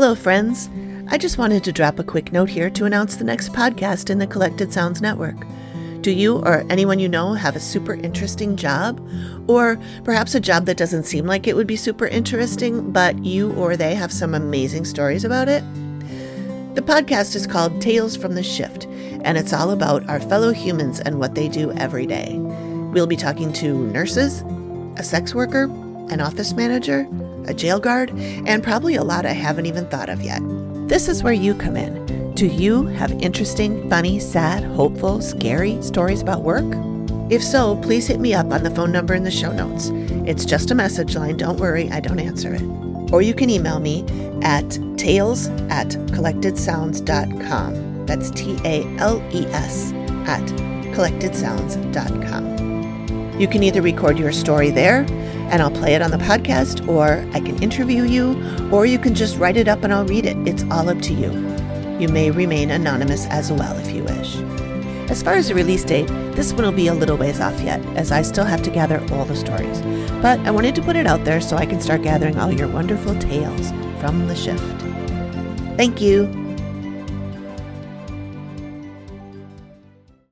Hello, friends. I just wanted to drop a quick note here to announce the next podcast in the Collected Sounds Network. Do you or anyone you know have a super interesting job? Or perhaps a job that doesn't seem like it would be super interesting, but you or they have some amazing stories about it? The podcast is called Tales from the Shift, and it's all about our fellow humans and what they do every day. We'll be talking to nurses, a sex worker, an office manager, a jail guard, and probably a lot I haven't even thought of yet. This is where you come in. Do you have interesting, funny, sad, hopeful, scary stories about work? If so, please hit me up on the phone number in the show notes. It's just a message line, don't worry, I don't answer it. Or you can email me at tales at collectedsounds.com. That's T A L E S at collectedsounds.com. You can either record your story there and I'll play it on the podcast, or I can interview you, or you can just write it up and I'll read it. It's all up to you. You may remain anonymous as well if you wish. As far as the release date, this one will be a little ways off yet, as I still have to gather all the stories. But I wanted to put it out there so I can start gathering all your wonderful tales from the shift. Thank you.